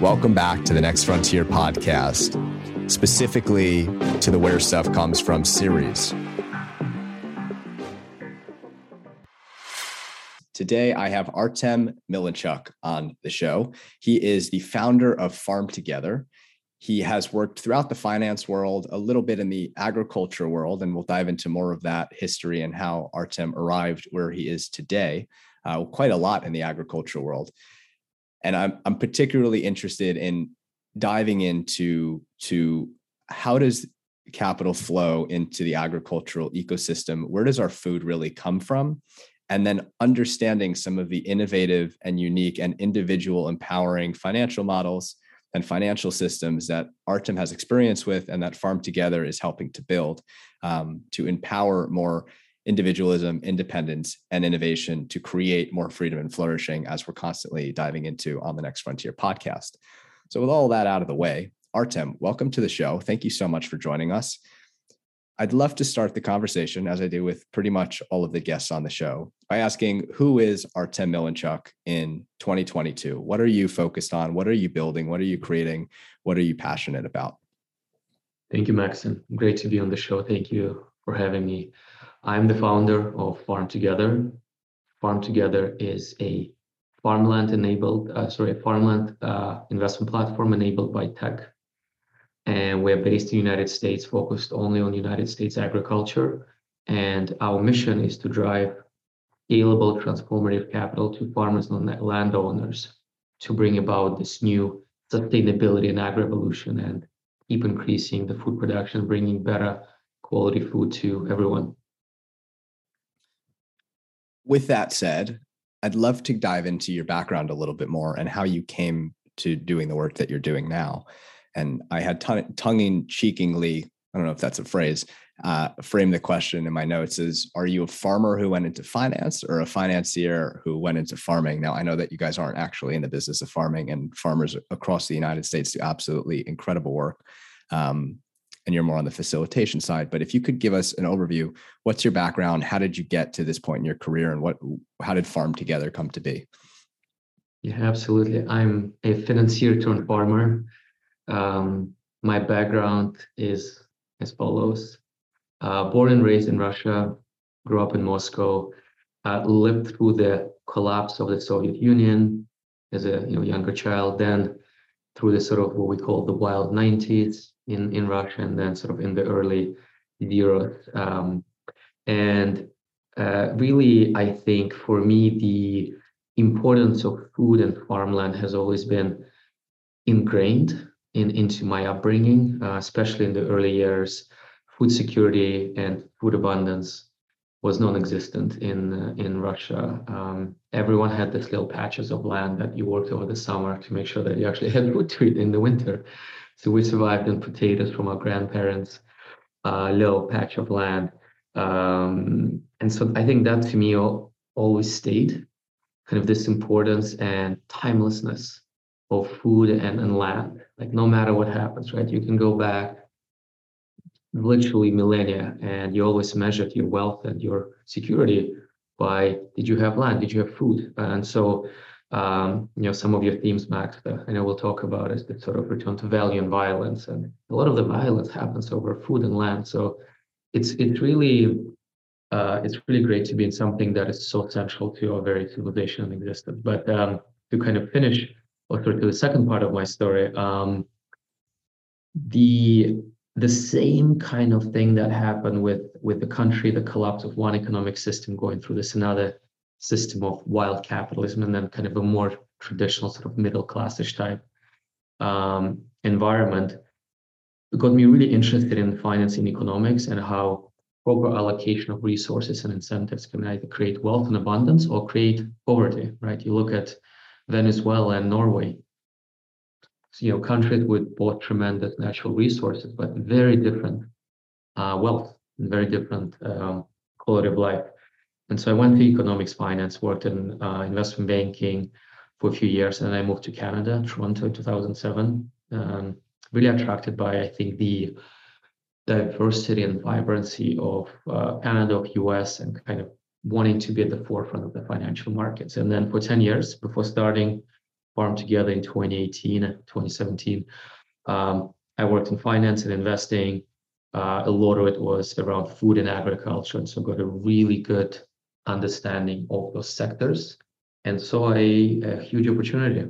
Welcome back to the Next Frontier podcast, specifically to the Where Stuff Comes From series. Today, I have Artem Milinchuk on the show. He is the founder of Farm Together. He has worked throughout the finance world, a little bit in the agriculture world, and we'll dive into more of that history and how Artem arrived where he is today. Uh, quite a lot in the agricultural world, and I'm I'm particularly interested in diving into to how does capital flow into the agricultural ecosystem? Where does our food really come from? and then understanding some of the innovative and unique and individual empowering financial models and financial systems that Artem has experience with and that Farm Together is helping to build um, to empower more individualism, independence, and innovation to create more freedom and flourishing as we're constantly diving into on the Next Frontier podcast. So, with all that out of the way, Artem, welcome to the show. Thank you so much for joining us. I'd love to start the conversation, as I do with pretty much all of the guests on the show, by asking who is Artem Milinchuk in 2022? What are you focused on? What are you building? What are you creating? What are you passionate about? Thank you, Maxim. Great to be on the show. Thank you for having me. I'm the founder of Farm Together. Farm Together is a farmland enabled, uh, sorry, farmland uh, investment platform enabled by tech and we're based in the United States, focused only on United States agriculture. And our mission is to drive scalable, transformative capital to farmers and landowners to bring about this new sustainability and agri-evolution and keep increasing the food production, bringing better quality food to everyone. With that said, I'd love to dive into your background a little bit more and how you came to doing the work that you're doing now. And I had ton- tongue in cheekingly, I don't know if that's a phrase, uh, frame the question in my notes is Are you a farmer who went into finance or a financier who went into farming? Now, I know that you guys aren't actually in the business of farming, and farmers across the United States do absolutely incredible work. Um, and you're more on the facilitation side. But if you could give us an overview, what's your background? How did you get to this point in your career, and what how did Farm Together come to be? Yeah, absolutely. I'm a financier turned farmer. Um, my background is as follows. Uh, born and raised in Russia, grew up in Moscow, uh, lived through the collapse of the Soviet Union as a you know, younger child, then through the sort of what we call the wild 90s in, in Russia, and then sort of in the early years. Um, and uh, really, I think for me, the importance of food and farmland has always been ingrained in, into my upbringing, uh, especially in the early years. Food security and food abundance was non-existent in uh, in Russia. Um, everyone had these little patches of land that you worked over the summer to make sure that you actually had food to eat in the winter. So we survived on potatoes from our grandparents' uh, little patch of land, um, and so I think that to me always stayed kind of this importance and timelessness of food and, and land. Like no matter what happens, right? You can go back literally millennia and you always measured your wealth and your security by did you have land? Did you have food? And so um, you know, some of your themes, Max, that I know we'll talk about is the sort of return to value and violence. And a lot of the violence happens over food and land. So it's it's really uh, it's really great to be in something that is so central to our very civilization and existence. But um, to kind of finish or sort of to the second part of my story, um, the the same kind of thing that happened with with the country, the collapse of one economic system going through this another system of wild capitalism, and then kind of a more traditional sort of middle classish type um, environment, got me really interested in finance and economics and how proper allocation of resources and incentives can either create wealth and abundance or create poverty. Right? You look at Venezuela and Norway. You know, countries with both tremendous natural resources, but very different uh, wealth and very different um, quality of life. And so I went to economics, finance, worked in uh, investment banking for a few years, and I moved to Canada, Toronto in 2007. Um, really attracted by, I think, the diversity and vibrancy of uh, Canada, of US, and kind of wanting to be at the forefront of the financial markets. And then for 10 years before starting Farm Together in 2018, 2017. Um, I worked in finance and investing. Uh, a lot of it was around food and agriculture, and so got a really good understanding of those sectors, and saw a, a huge opportunity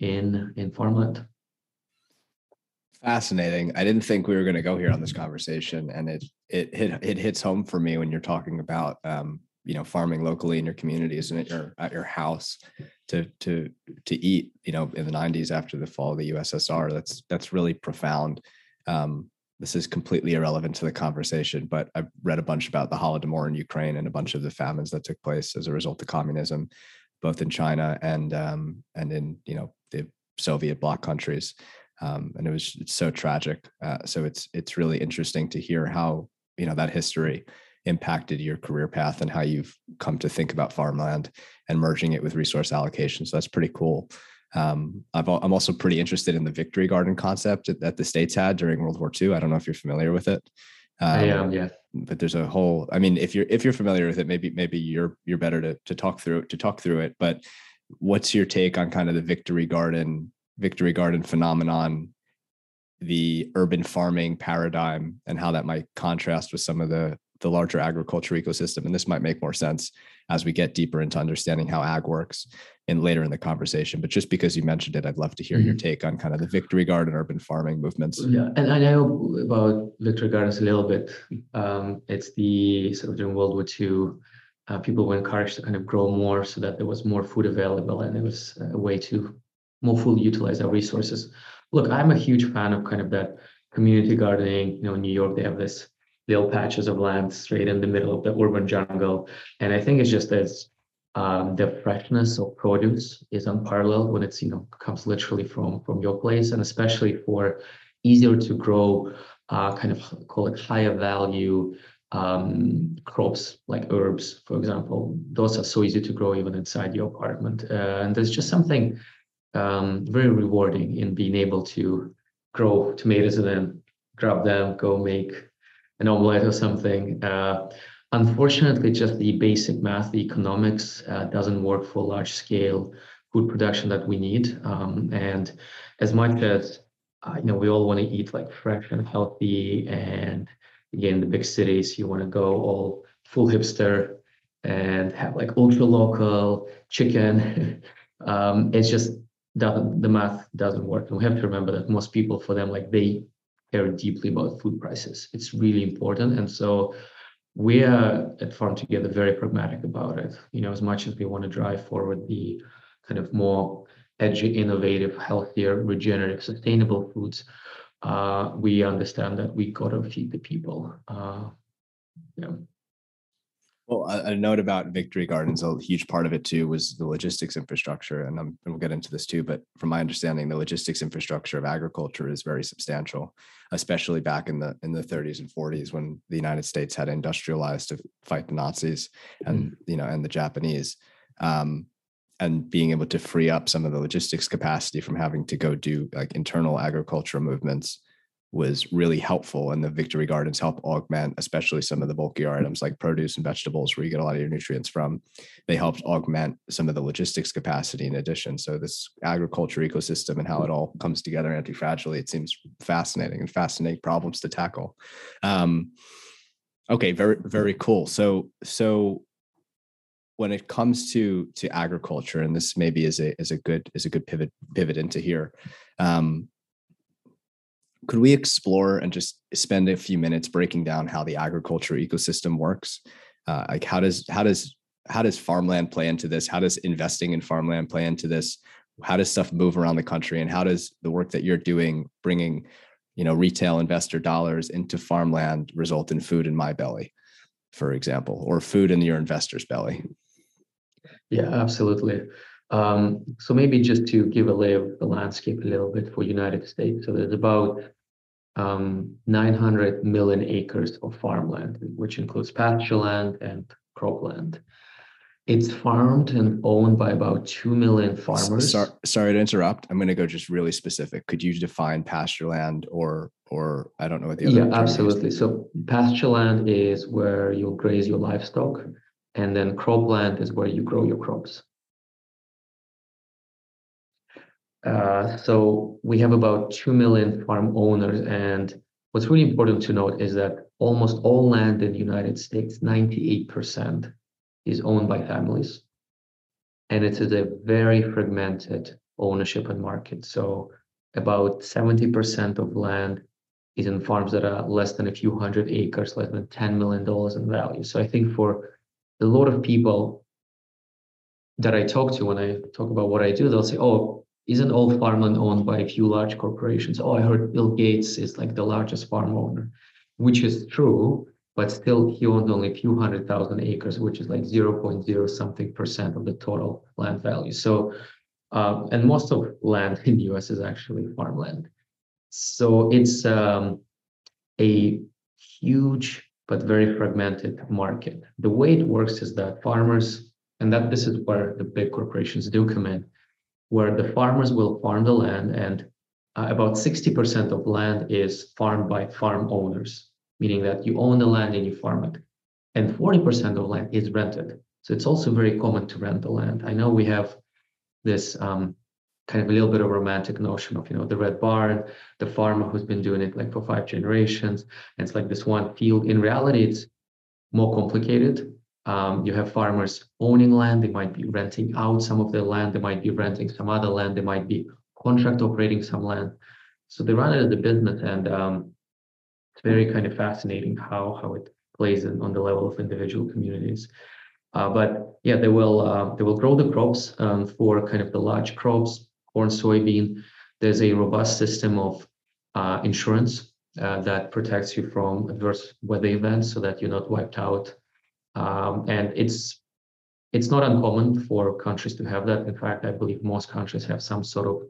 in in farmland. Fascinating. I didn't think we were going to go here on this conversation, and it it it hits home for me when you're talking about um, you know farming locally in your communities and at your at your house to to to eat you know in the 90s after the fall of the ussr that's that's really profound um, this is completely irrelevant to the conversation but i've read a bunch about the holodomor in ukraine and a bunch of the famines that took place as a result of communism both in china and um, and in you know the soviet bloc countries um, and it was it's so tragic uh, so it's it's really interesting to hear how you know that history impacted your career path and how you've come to think about farmland and merging it with resource allocation. So that's pretty cool. Um, i am also pretty interested in the victory garden concept that the states had during World War II. I don't know if you're familiar with it. Um, I am, yeah. But there's a whole. I mean, if you're if you're familiar with it, maybe maybe you're you're better to to talk through to talk through it. But what's your take on kind of the victory garden victory garden phenomenon the urban farming paradigm and how that might contrast with some of the the larger agriculture ecosystem. And this might make more sense as we get deeper into understanding how ag works and later in the conversation. But just because you mentioned it, I'd love to hear mm-hmm. your take on kind of the victory garden urban farming movements. Yeah, and I know about victory gardens a little bit. Um, it's the sort of during World War II, uh, people were encouraged to kind of grow more so that there was more food available and it was a way to more fully utilize our resources. Look, I'm a huge fan of kind of that community gardening. You know, in New York, they have this little patches of land straight in the middle of the urban jungle. And I think it's just as um, the freshness of produce is unparalleled when it's you know comes literally from from your place, and especially for easier to grow, uh, kind of call it higher value um, crops like herbs, for example. Those are so easy to grow even inside your apartment, uh, and there's just something um, very rewarding in being able to grow tomatoes and then grab them, go make an omelette or something. Uh, unfortunately, just the basic math, the economics uh, doesn't work for large scale food production that we need. Um, and as much as uh, you know, we all want to eat like fresh and healthy, and again, the big cities, you want to go all full hipster and have like ultra local chicken. um, it's just doesn't the math doesn't work. And we have to remember that most people, for them, like they care deeply about food prices. It's really important. And so we are at Farm Together very pragmatic about it. You know, as much as we want to drive forward the kind of more edgy, innovative, healthier, regenerative, sustainable foods, uh, we understand that we got to feed the people. Uh. Well, a, a, note about Victory Gardens, a huge part of it too was the logistics infrastructure, and, and we'll get into this too. But from my understanding, the logistics infrastructure of agriculture is very substantial, especially back in the in the 30s and 40s when the United States had industrialized to fight the Nazis and mm-hmm. you know and the Japanese. Um, and being able to free up some of the logistics capacity from having to go do like internal agricultural movements was really helpful and the victory gardens help augment especially some of the bulkier items like produce and vegetables where you get a lot of your nutrients from. They helped augment some of the logistics capacity in addition. So this agriculture ecosystem and how it all comes together anti-fragile it seems fascinating and fascinating problems to tackle. Um, okay very very cool. So so when it comes to to agriculture and this maybe is a is a good is a good pivot pivot into here um, could we explore and just spend a few minutes breaking down how the agriculture ecosystem works? Uh, like how does how does how does farmland play into this? How does investing in farmland play into this? How does stuff move around the country, and how does the work that you're doing, bringing, you know, retail investor dollars into farmland, result in food in my belly, for example, or food in your investor's belly? Yeah, absolutely. Um, so maybe just to give a lay of the landscape a little bit for United States. So there's about um, 900 million acres of farmland, which includes pasture land and cropland. It's farmed and owned by about 2 million farmers. Sorry, sorry to interrupt. I'm going to go just really specific. Could you define pasture land or, or I don't know what the other Yeah, absolutely. Is. So pasture land is where you'll graze your livestock. And then cropland is where you grow your crops. Uh, so we have about 2 million farm owners. And what's really important to note is that almost all land in the United States, 98%, is owned by families. And it is a very fragmented ownership and market. So about 70% of land is in farms that are less than a few hundred acres, less than $10 million in value. So I think for a lot of people that I talk to when I talk about what I do, they'll say, oh, isn't all farmland owned by a few large corporations? Oh, I heard Bill Gates is like the largest farm owner, which is true, but still he owns only a few hundred thousand acres, which is like 0.0 something percent of the total land value. So, uh, and most of land in the US is actually farmland. So it's um, a huge but very fragmented market. The way it works is that farmers, and that this is where the big corporations do come in, where the farmers will farm the land and uh, about 60% of land is farmed by farm owners, meaning that you own the land and you farm it. And 40% of land is rented. So it's also very common to rent the land. I know we have this um, kind of a little bit of romantic notion of, you know, the red barn, the farmer who's been doing it like for five generations. And it's like this one field. In reality, it's more complicated. Um, you have farmers owning land, they might be renting out some of their land, they might be renting some other land, they might be contract operating some land. So they run it as a business, and um, it's very kind of fascinating how how it plays in, on the level of individual communities. Uh, but yeah, they will uh, they will grow the crops um, for kind of the large crops, corn, soybean. There's a robust system of uh, insurance uh, that protects you from adverse weather events, so that you're not wiped out um, and it's it's not uncommon for countries to have that. In fact, I believe most countries have some sort of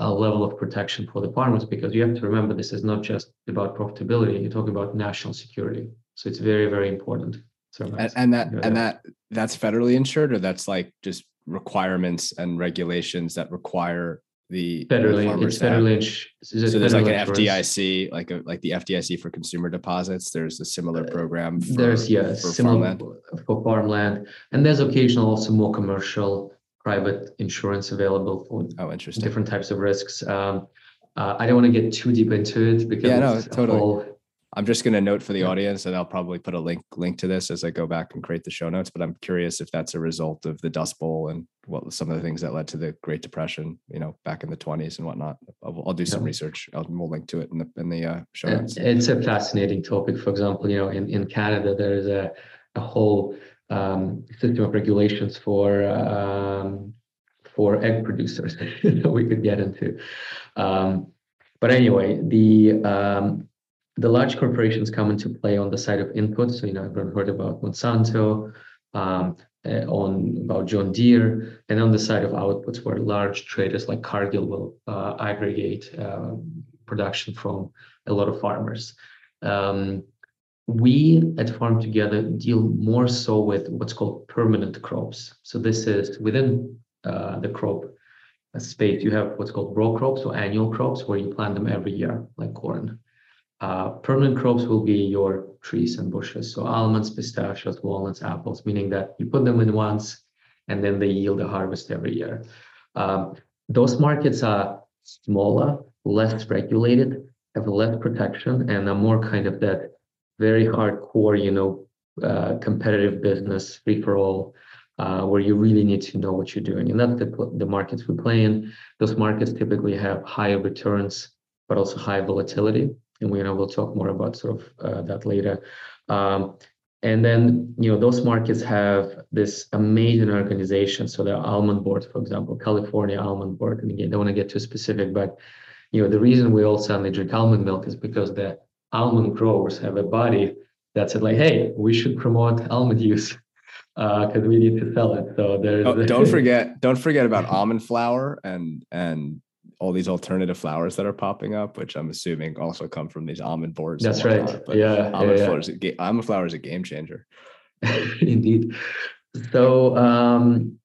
uh, level of protection for the farmers because you have to remember this is not just about profitability. You're talking about national security, so it's very very important. So and, and that and that that's federally insured, or that's like just requirements and regulations that require the federally it's federally so there's like an FDIC like a like the FDIC for consumer deposits. There's a similar uh, program for, there's yeah for similar farmland. for farmland. And there's occasional also more commercial private insurance available for oh interesting. different types of risks. Um, uh, I don't want to get too deep into it because yeah no totally. whole, I'm just going to note for the audience, and I'll probably put a link link to this as I go back and create the show notes. But I'm curious if that's a result of the Dust Bowl and what some of the things that led to the Great Depression, you know, back in the 20s and whatnot. I'll, I'll do some yeah. research. I'll we'll link to it in the in the uh, show notes. It's a fascinating topic. For example, you know, in in Canada, there is a a whole um, system of regulations for um, for egg producers that we could get into. Um, but anyway, the um, the large corporations come into play on the side of input. So, you know, everyone heard about Monsanto, um, uh, on about John Deere, and on the side of outputs, where large traders like Cargill will uh, aggregate uh, production from a lot of farmers. Um, we at Farm Together deal more so with what's called permanent crops. So this is within uh, the crop space, you have what's called row crops or annual crops, where you plant them every year, like corn. Uh, permanent crops will be your trees and bushes. So almonds, pistachios, walnuts, apples, meaning that you put them in once and then they yield a harvest every year. Um, those markets are smaller, less regulated, have less protection, and are more kind of that very hardcore, you know, uh, competitive business, free for all, uh, where you really need to know what you're doing. And that's the, the markets we play in. Those markets typically have higher returns, but also high volatility and we you know we'll talk more about sort of uh, that later. Um, and then you know those markets have this amazing organization. So the almond board, for example, California Almond Board. And again, I don't want to get too specific, but you know the reason we all suddenly drink almond milk is because the almond growers have a body that said like, hey, we should promote almond use because uh, we need to sell it. So there's oh, don't forget don't forget about almond flour and and all these alternative flours that are popping up, which I'm assuming also come from these almond boards. That's right. But yeah. Almond, yeah, flours, yeah. almond flour is a game changer. Indeed. So, um,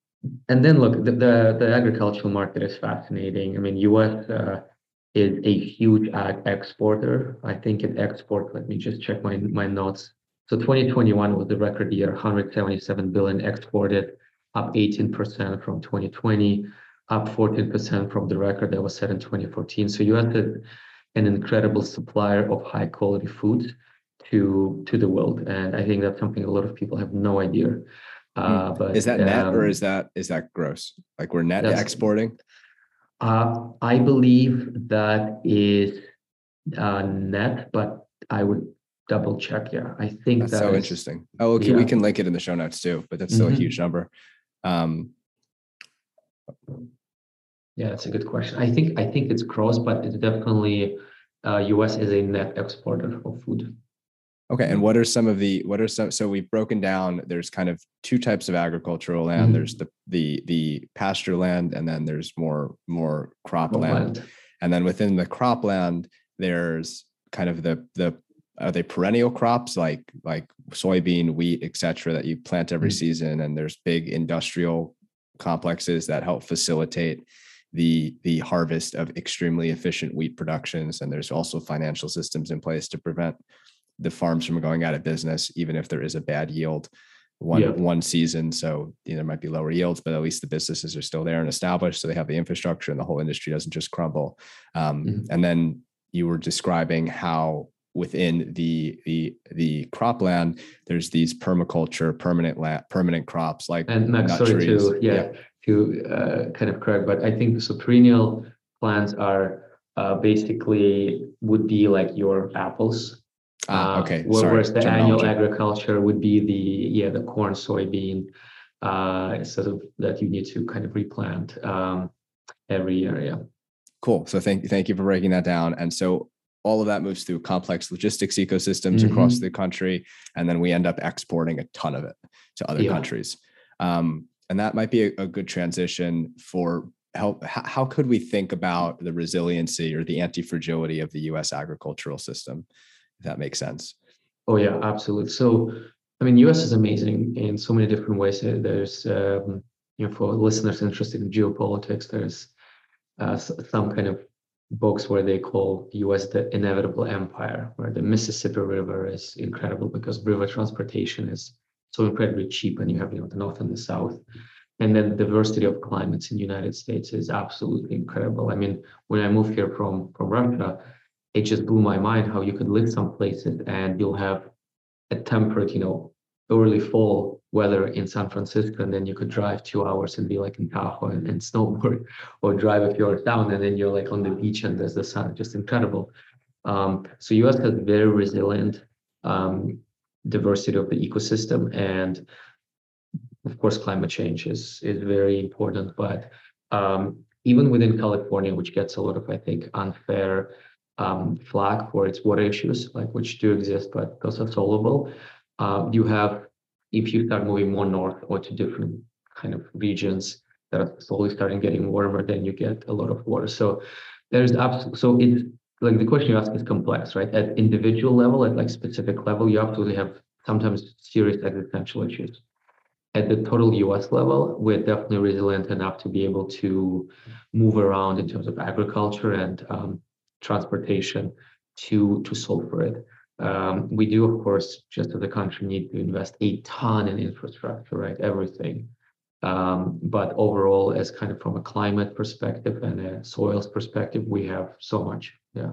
and then look, the, the, the, agricultural market is fascinating. I mean, US uh, is a huge ag exporter. I think it export, let me just check my, my notes. So 2021 was the record year, 177 billion exported, up 18% from 2020. Up 14% from the record that was set in 2014. So U.S. is an incredible supplier of high quality food to to the world, and I think that's something a lot of people have no idea. Uh, hmm. but is that net um, or is that is that gross? Like we're net exporting? Uh, I believe that is uh, net, but I would double check. Yeah, I think that's that so is, interesting. Oh, okay, yeah. we can link it in the show notes too, but that's still mm-hmm. a huge number. Um, yeah, that's a good question. I think I think it's gross, but it's definitely uh, U.S. is a net exporter of food. Okay, and what are some of the what are some? So we've broken down. There's kind of two types of agricultural land. Mm-hmm. There's the the the pasture land, and then there's more more crop land. And then within the cropland, there's kind of the the are they perennial crops like like soybean, wheat, etc. that you plant every mm-hmm. season, and there's big industrial complexes that help facilitate the the harvest of extremely efficient wheat productions and there's also financial systems in place to prevent the farms from going out of business, even if there is a bad yield one yeah. one season. So you know, there might be lower yields, but at least the businesses are still there and established. So they have the infrastructure, and the whole industry doesn't just crumble. Um, mm-hmm. And then you were describing how within the the the cropland, there's these permaculture, permanent land, permanent crops like and Max, sorry trees. to yeah, yeah. To uh, kind of correct, but I think so perennial plants are uh, basically would be like your apples Ah, uh, okay. Sorry. Whereas the annual agriculture would be the yeah the corn, soybean, uh, sort of that you need to kind of replant um, every year. Yeah. Cool. So thank thank you for breaking that down. And so all of that moves through complex logistics ecosystems mm-hmm. across the country, and then we end up exporting a ton of it to other yeah. countries. Um, and that might be a, a good transition for help. How could we think about the resiliency or the anti fragility of the U.S. agricultural system? if that makes sense. Oh yeah, absolutely. So, I mean, US is amazing in so many different ways. There's, um, you know, for listeners interested in geopolitics, there's uh, some kind of books where they call US the inevitable empire, where the Mississippi River is incredible because river transportation is so incredibly cheap, and you have, you know, the north and the south. And then the diversity of climates in the United States is absolutely incredible. I mean, when I moved here from from Russia, it just blew my mind how you could live some places and you'll have a temperate, you know, early fall weather in San Francisco, and then you could drive two hours and be like in Tahoe and, and snowboard, or drive few hours down, and then you're like on the beach and there's the sun. Just incredible. Um, so US has very resilient um, diversity of the ecosystem, and of course, climate change is is very important. But um, even within California, which gets a lot of, I think, unfair um, flag for its water issues, like which do exist, but those are solvable. Uh, you have, if you start moving more north or to different kind of regions that are slowly starting getting warmer, then you get a lot of water. So there's absolutely, so it's like the question you ask is complex, right? At individual level, at like specific level, you absolutely have sometimes serious existential issues. At the total US level, we're definitely resilient enough to be able to move around in terms of agriculture and um, transportation to to solve for it. Um, we do, of course, just as a country, need to invest a ton in infrastructure, right? Everything. Um, but overall, as kind of from a climate perspective and a soils perspective, we have so much. Yeah.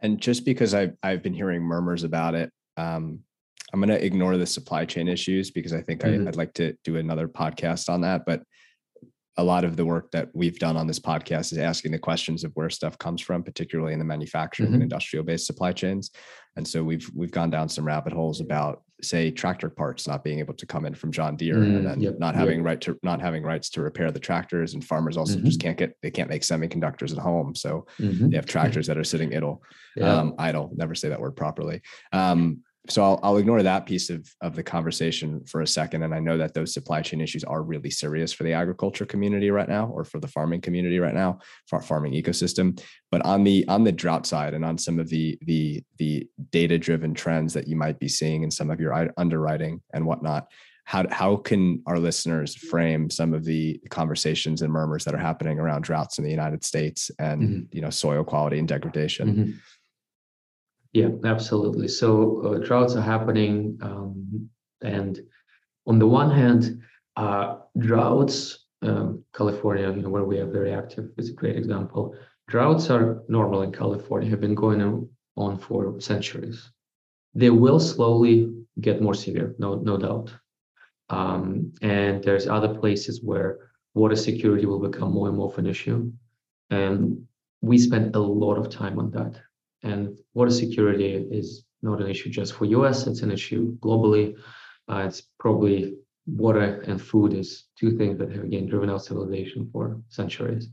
And just because I've I've been hearing murmurs about it, um, I'm going to ignore the supply chain issues because I think mm-hmm. I, I'd like to do another podcast on that. But a lot of the work that we've done on this podcast is asking the questions of where stuff comes from, particularly in the manufacturing mm-hmm. and industrial based supply chains. And so we've we've gone down some rabbit holes about, say, tractor parts not being able to come in from John Deere mm, and then yep, not having yep. right to not having rights to repair the tractors. And farmers also mm-hmm. just can't get they can't make semiconductors at home. So mm-hmm. they have tractors that are sitting idle, yeah. um, idle. Never say that word properly. Um, so I'll, I'll ignore that piece of, of the conversation for a second. And I know that those supply chain issues are really serious for the agriculture community right now, or for the farming community right now, for farming ecosystem. But on the on the drought side and on some of the the the data driven trends that you might be seeing in some of your underwriting and whatnot, how how can our listeners frame some of the conversations and murmurs that are happening around droughts in the United States and mm-hmm. you know soil quality and degradation? Mm-hmm. Yeah, absolutely. So uh, droughts are happening, um, and on the one hand, uh, droughts um, California, you know, where we are very active, is a great example. Droughts are normal in California, have been going on for centuries. They will slowly get more severe, no, no doubt. Um, and there's other places where water security will become more and more of an issue. And we spend a lot of time on that. And water security is not an issue just for US, it's an issue globally. Uh, it's probably water and food is two things that have again driven our civilization for centuries.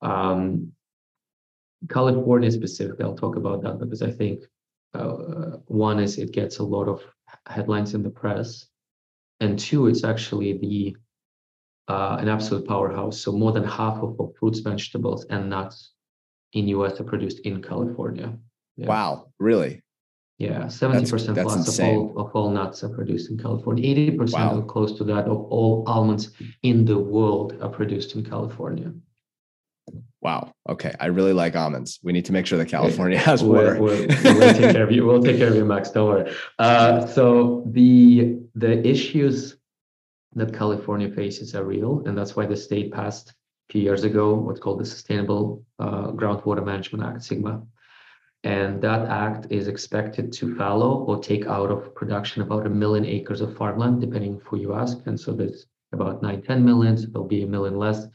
Um, California specifically, I'll talk about that because I think uh, one is it gets a lot of headlines in the press, and two, it's actually the uh, an absolute powerhouse. So more than half of fruits, vegetables, and nuts in US are produced in California. Yeah. Wow, really? Yeah, 70% that's, that's plus of all, of all nuts are produced in California. 80% wow. or close to that of all almonds in the world are produced in California. Wow. Okay. I really like almonds. We need to make sure that California has water. We'll, we'll, we'll take care of you. We'll take care of you, Max. Don't worry. Uh, so the the issues that California faces are real, and that's why the state passed few years ago what's called the Sustainable uh, Groundwater Management Act SGMA. and that act is expected to fallow or take out of production about a million acres of farmland, depending who you ask. And so there's about nine, 10 millions. There'll be a million less,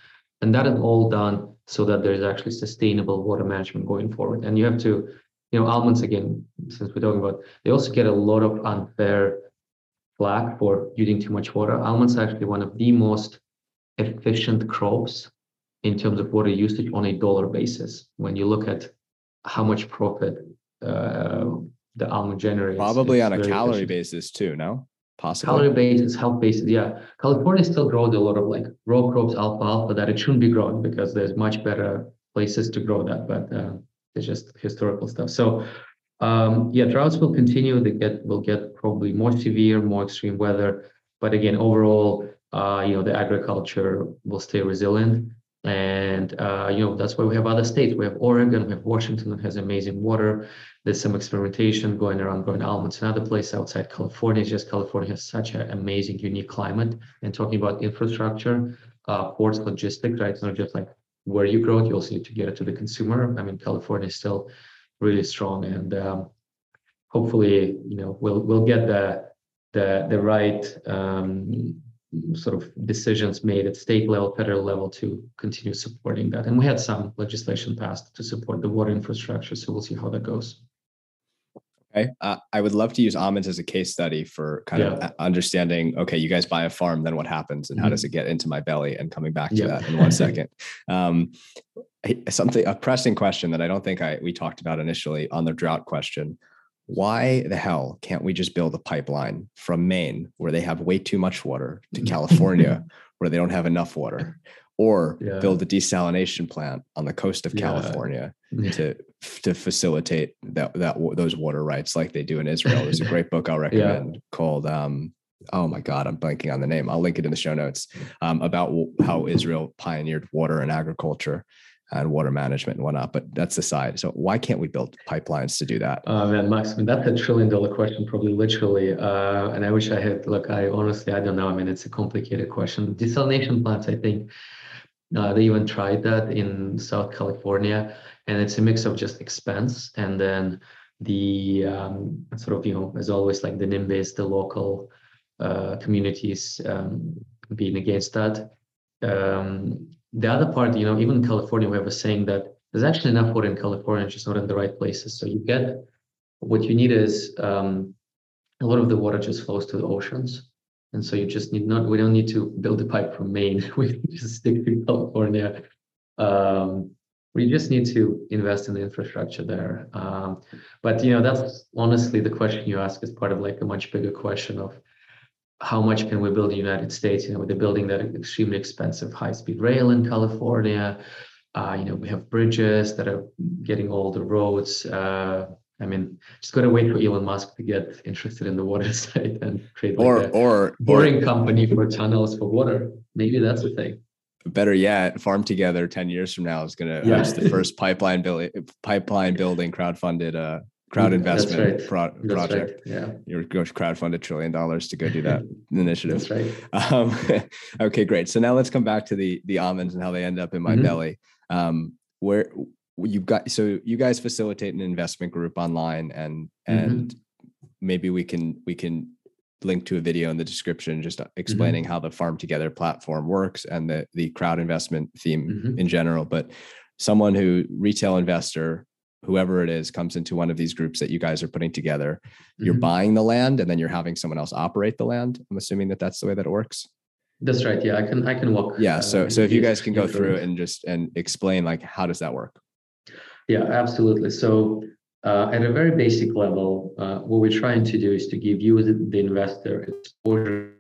and that is all done so that there's actually sustainable water management going forward. And you have to, you know, almonds again, since we're talking about, they also get a lot of unfair flack for using too much water. Almonds are actually one of the most efficient crops in terms of water usage on a dollar basis. When you look at how much profit uh, the almond generates, probably on a calorie efficient. basis too. No, possibly calorie basis, health basis. Yeah, California still grows a lot of like row crops, alfalfa that it shouldn't be grown because there's much better places to grow that, but uh, it's just historical stuff. So um, yeah, droughts will continue. They get will get probably more severe, more extreme weather. But again, overall, uh, you know, the agriculture will stay resilient. And uh, you know, that's why we have other states. We have Oregon, we have Washington that has amazing water. There's some experimentation going around growing almonds. Another place outside California is just California has such an amazing, unique climate. And talking about infrastructure, uh, ports, logistics, right? It's not just like where you grow it, you also need to get it to the consumer. I mean, California is still really strong, and um, hopefully, you know, we'll we'll get the the the right um, sort of decisions made at state level, federal level to continue supporting that. And we had some legislation passed to support the water infrastructure, so we'll see how that goes. Okay. Uh, I would love to use almonds as a case study for kind yeah. of understanding, okay, you guys buy a farm, then what happens and mm-hmm. how does mm-hmm. it get into my belly? And coming back to yeah. that in one second. Um, something, a pressing question that I don't think I we talked about initially on the drought question. Why the hell can't we just build a pipeline from Maine where they have way too much water to California where they don't have enough water? or yeah. build a desalination plant on the coast of yeah. California to to facilitate that that those water rights like they do in Israel. There's a great book I'll recommend called um, oh my god i'm blanking on the name i'll link it in the show notes um, about how israel pioneered water and agriculture and water management and whatnot but that's the side. So why can't we build pipelines to do that? Uh, man max I mean, that's a trillion dollar question probably literally uh, and i wish i had look i honestly i don't know i mean it's a complicated question. Desalination plants i think uh, they even tried that in South California, and it's a mix of just expense and then the um, sort of you know as always like the NIMBYs, the local uh, communities um, being against that. Um, the other part, you know, even in California, we have a saying that there's actually enough water in California, it's just not in the right places. So you get what you need is um, a lot of the water just flows to the oceans. And so you just need not, we don't need to build a pipe from Maine. we just stick to California. Um, we just need to invest in the infrastructure there. Um, but you know, that's honestly the question you ask is part of like a much bigger question of how much can we build in the United States? You know, they're building that extremely expensive high-speed rail in California. Uh, you know, we have bridges that are getting all the roads. Uh, I mean, just gotta wait for Elon Musk to get interested in the water side and create like or or boring or, company for tunnels for water. Maybe that's the thing. Better yet, Farm Together ten years from now is gonna yeah. host the first pipeline building pipeline building crowdfunded uh crowd investment right. pro- project. Right. Yeah, you're going to crowdfund a trillion dollars to go do that initiative. That's right. Um, okay, great. So now let's come back to the the almonds and how they end up in my mm-hmm. belly. Um, where you've got so you guys facilitate an investment group online and mm-hmm. and maybe we can we can link to a video in the description just mm-hmm. explaining mm-hmm. how the farm together platform works and the the crowd investment theme mm-hmm. in general but someone who retail investor whoever it is comes into one of these groups that you guys are putting together. You're mm-hmm. buying the land and then you're having someone else operate the land. I'm assuming that that's the way that it works. That's right. Yeah i can i can walk yeah so uh, so if you guys can go through. and just and explain like how does that work? Yeah absolutely. So uh, at a very basic level uh, what we're trying to do is to give you the, the investor exposure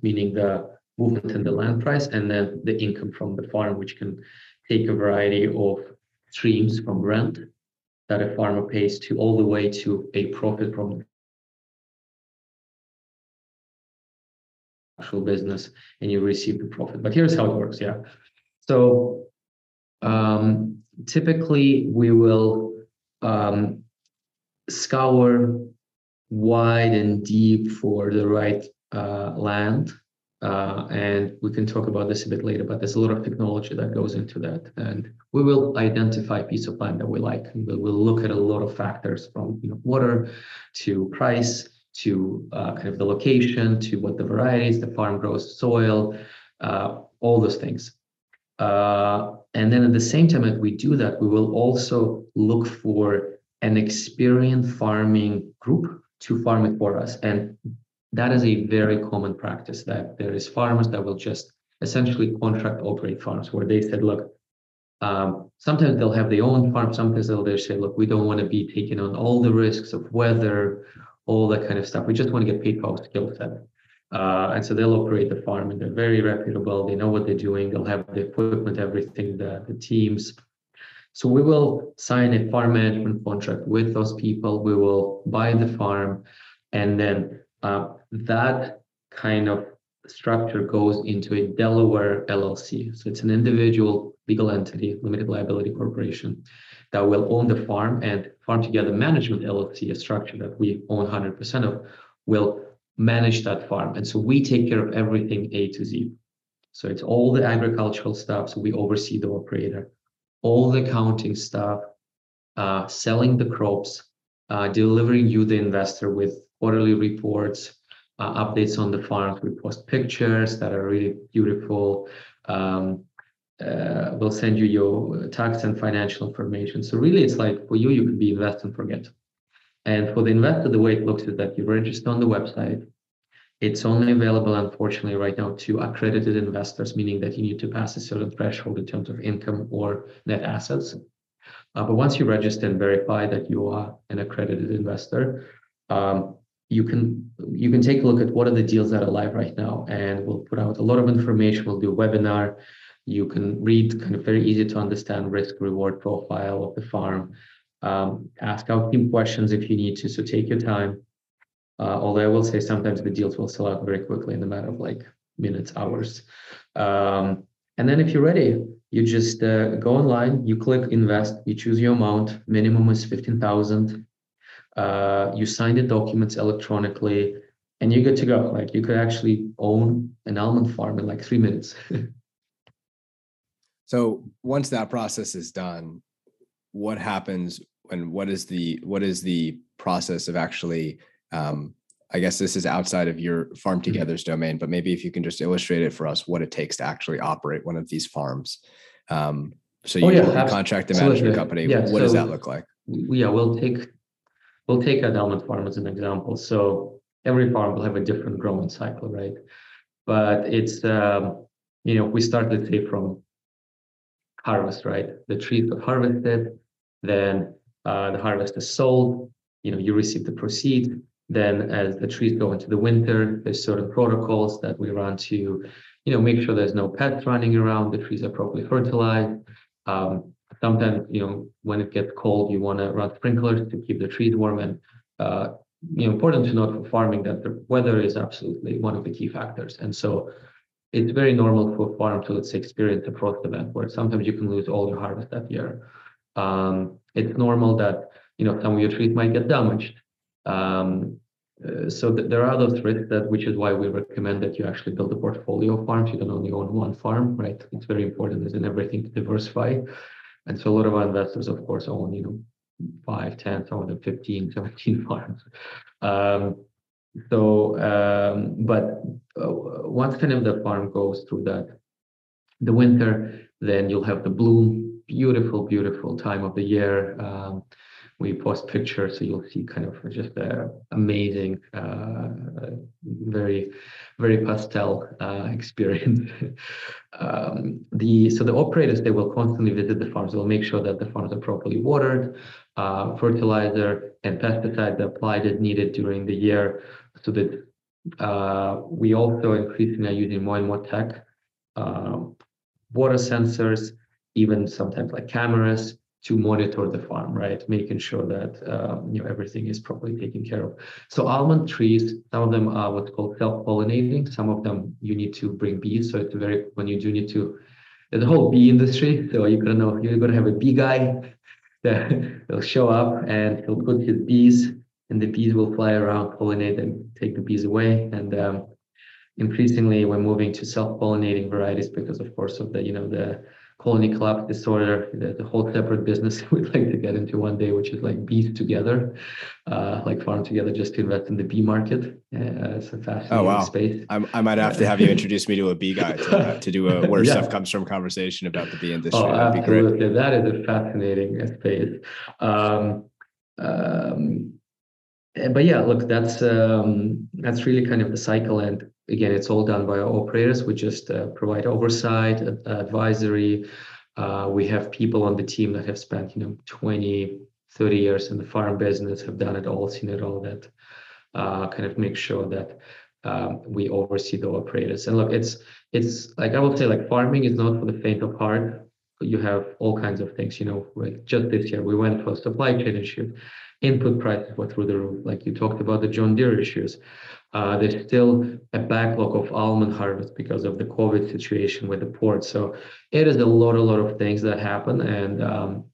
meaning the movement in the land price and then the income from the farm which can take a variety of streams from rent that a farmer pays to all the way to a profit from actual business and you receive the profit. But here's how it works. Yeah. So um, typically we will um, scour wide and deep for the right uh, land uh, and we can talk about this a bit later, but there's a lot of technology that goes into that. And we will identify a piece of land that we like. And we'll look at a lot of factors from you know, water to price to uh, kind of the location to what the varieties, the farm grows, soil, uh, all those things. Uh, and then at the same time that we do that, we will also look for an experienced farming group to farm it for us. And that is a very common practice that there is farmers that will just essentially contract operate farms where they said, look, um, sometimes they'll have their own farm, sometimes they'll they say, look, we don't want to be taking on all the risks of weather, all that kind of stuff. We just want to get paid for our skill set. Uh, and so they'll operate the farm and they're very reputable. They know what they're doing. They'll have the equipment, everything, the, the teams. So we will sign a farm management contract with those people. We will buy the farm and then uh, that kind of structure goes into a Delaware LLC. So it's an individual legal entity, limited liability corporation, that will own the farm and Farm Together Management LLC, a structure that we own 100% of, will manage that farm. And so we take care of everything A to Z. So it's all the agricultural stuff. So we oversee the operator, all the accounting stuff, uh, selling the crops, uh, delivering you, the investor, with quarterly reports, uh, updates on the farms. We post pictures that are really beautiful. Um, uh, we'll send you your tax and financial information. So really, it's like for you, you could be invest and forget. And for the investor, the way it looks is that you register on the website. It's only available, unfortunately, right now to accredited investors, meaning that you need to pass a certain threshold in terms of income or net assets. Uh, but once you register and verify that you are an accredited investor, um, you can you can take a look at what are the deals that are live right now and we'll put out a lot of information. We'll do a webinar. You can read kind of very easy to understand risk reward profile of the farm. Um, ask our team questions if you need to so take your time. Uh, although i will say sometimes the deals will sell out very quickly in a matter of like minutes hours. Um, and then if you're ready you just uh, go online you click invest you choose your amount minimum is 15000 uh, you sign the documents electronically, and you're good to go. Like you could actually own an almond farm in like three minutes. so once that process is done, what happens and what is the what is the process of actually um, I guess this is outside of your farm mm-hmm. together's mm-hmm. domain, but maybe if you can just illustrate it for us, what it takes to actually operate one of these farms. Um, so you oh, yeah, contract the management company. Yeah, what so, does that look like? Yeah, we'll take We'll take almond farm as an example. So every farm will have a different growing cycle, right? But it's, um, you know, we start, let's say, from harvest, right? The trees are harvested, then uh, the harvest is sold, you know, you receive the proceeds. Then as the trees go into the winter, there's certain protocols that we run to, you know, make sure there's no pests running around, the trees are properly fertilized. Um, sometimes you know when it gets cold you want to run sprinklers to keep the trees warm and uh, you know important to note for farming that the weather is absolutely one of the key factors and so it's very normal for a farm to let's say experience a frost event where sometimes you can lose all your harvest that year um, it's normal that you know some of your trees might get damaged. Um, uh, so th- there are those risks that, which is why we recommend that you actually build a portfolio of farms. You don't only own one farm, right? It's very important as in everything to diversify. And so a lot of our investors, of course, own, you know, five, 10, some of them 15, 17 farms. Um, so, um, but uh, once kind of the farm goes through that, the winter, then you'll have the bloom, beautiful, beautiful time of the year. Um, we post pictures, so you'll see kind of just a amazing, uh, very, very pastel uh, experience. um, the so the operators they will constantly visit the farms. They'll make sure that the farms are properly watered, uh, fertilizer and pesticides applied as needed during the year, so that uh, we also increasingly are using more and more tech, um, water sensors, even sometimes like cameras to monitor the farm, right? Making sure that um, you know everything is properly taken care of. So almond trees, some of them are what's called self-pollinating. Some of them you need to bring bees. So it's very when you do need to. A whole bee industry, so you're gonna know you're gonna have a bee guy that will show up and he'll put his bees, and the bees will fly around, pollinate, and take the bees away. And um, increasingly, we're moving to self-pollinating varieties because, of course, of the you know the colony collapse disorder, the, whole separate business we'd like to get into one day, which is like bees together, uh, like farm together just to invest in the bee market. Uh, it's a fascinating oh, wow. space. I, I might have to have you introduce me to a bee guy to, uh, to do a where yeah. stuff comes from conversation about the bee industry. Oh, That'd absolutely. That is a fascinating space. Um, um, but yeah, look, that's um, that's really kind of the cycle, and again, it's all done by our operators. We just uh, provide oversight, advisory. Uh, we have people on the team that have spent, you know, 20, 30 years in the farm business, have done it all, seen it all, that uh, kind of make sure that um, we oversee the operators. And look, it's it's like I would say, like farming is not for the faint of heart. You have all kinds of things, you know. Like just this year, we went for a supply chain issue input prices were through the roof. Like you talked about the John Deere issues. Uh, there's still a backlog of almond harvest because of the COVID situation with the port. So it is a lot, a lot of things that happen, and um,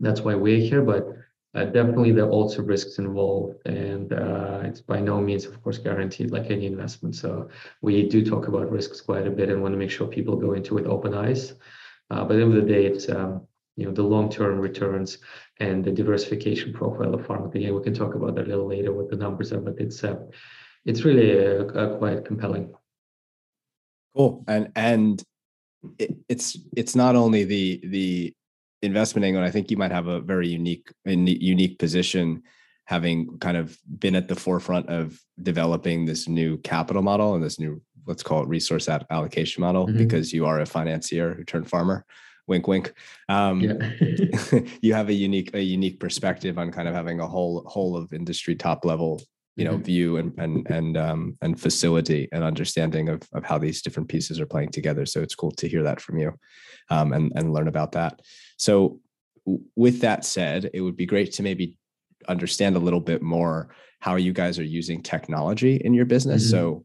that's why we're here. But uh, definitely, there are also risks involved, and uh, it's by no means, of course, guaranteed like any investment. So we do talk about risks quite a bit, and want to make sure people go into it open eyes. Uh, but at the end of the day, it's um, you know the long-term returns and the diversification profile of farming. Again, we can talk about that a little later what the numbers are, but it's uh, it's really uh, uh, quite compelling. Cool, and and it, it's it's not only the the investment angle. I think you might have a very unique unique position, having kind of been at the forefront of developing this new capital model and this new let's call it resource allocation model mm-hmm. because you are a financier who turned farmer wink wink um, yeah. you have a unique a unique perspective on kind of having a whole whole of industry top level you know mm-hmm. view and and and um and facility and understanding of of how these different pieces are playing together so it's cool to hear that from you um and and learn about that so with that said it would be great to maybe understand a little bit more how you guys are using technology in your business mm-hmm. so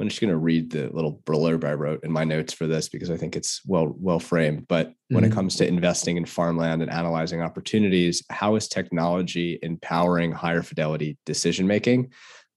I'm just going to read the little blurb I wrote in my notes for this because I think it's well well framed. But when mm-hmm. it comes to investing in farmland and analyzing opportunities, how is technology empowering higher fidelity decision making?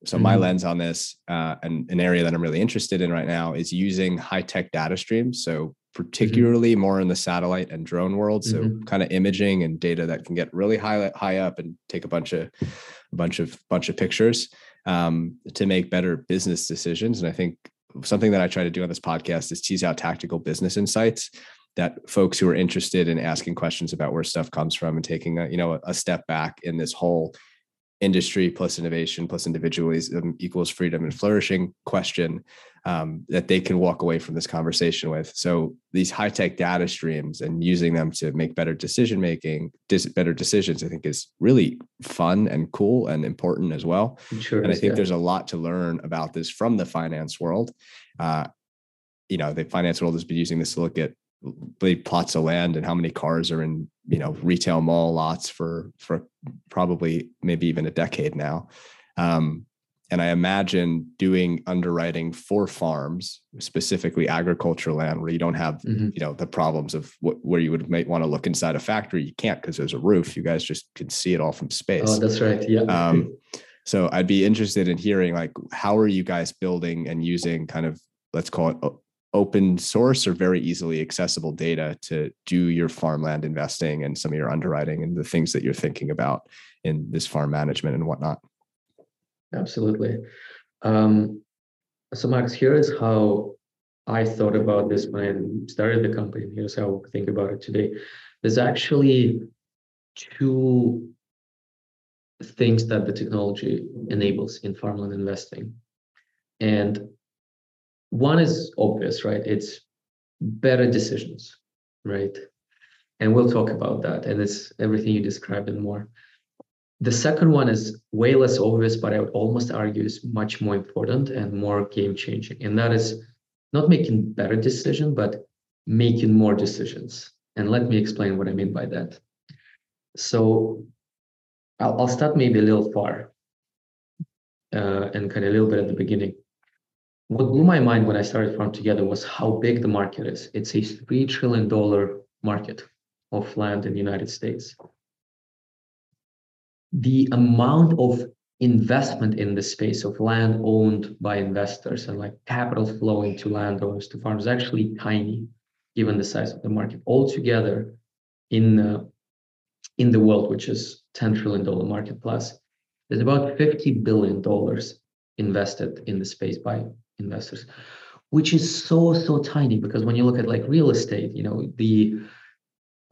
So mm-hmm. my lens on this, uh, and an area that I'm really interested in right now, is using high tech data streams. So mm-hmm. particularly mm-hmm. more in the satellite and drone world. So mm-hmm. kind of imaging and data that can get really high high up and take a bunch of a bunch of bunch of pictures um, to make better business decisions. And I think something that I try to do on this podcast is tease out tactical business insights that folks who are interested in asking questions about where stuff comes from and taking a you know a step back in this whole industry plus innovation plus individualism equals freedom and flourishing question um, that they can walk away from this conversation with. So these high tech data streams and using them to make better decision making, dis- better decisions, I think is really fun and cool and important as well. Sure and I think yeah. there's a lot to learn about this from the finance world. Uh, you know, the finance world has been using this to look at plots of land and how many cars are in you know retail mall lots for for probably maybe even a decade now um, and I imagine doing underwriting for farms, specifically agricultural land, where you don't have, mm-hmm. you know, the problems of what, where you would might want to look inside a factory. You can't because there's a roof. You guys just can see it all from space. Oh, that's right. Yeah. Um, so I'd be interested in hearing like how are you guys building and using kind of let's call it open source or very easily accessible data to do your farmland investing and some of your underwriting and the things that you're thinking about in this farm management and whatnot. Absolutely. Um, so, Max, here is how I thought about this when I started the company. Here's how I think about it today. There's actually two things that the technology enables in farmland investing. And one is obvious, right? It's better decisions, right? And we'll talk about that. And it's everything you described and more. The second one is way less obvious, but I would almost argue is much more important and more game changing. And that is not making better decisions, but making more decisions. And let me explain what I mean by that. So I'll, I'll start maybe a little far uh, and kind of a little bit at the beginning. What blew my mind when I started Farm Together was how big the market is. It's a $3 trillion market of land in the United States the amount of investment in the space of land owned by investors and like capital flowing to landowners to farms actually tiny given the size of the market altogether in uh, in the world which is 10 trillion dollar market plus. There's about 50 billion dollars invested in the space by investors which is so so tiny because when you look at like real estate you know the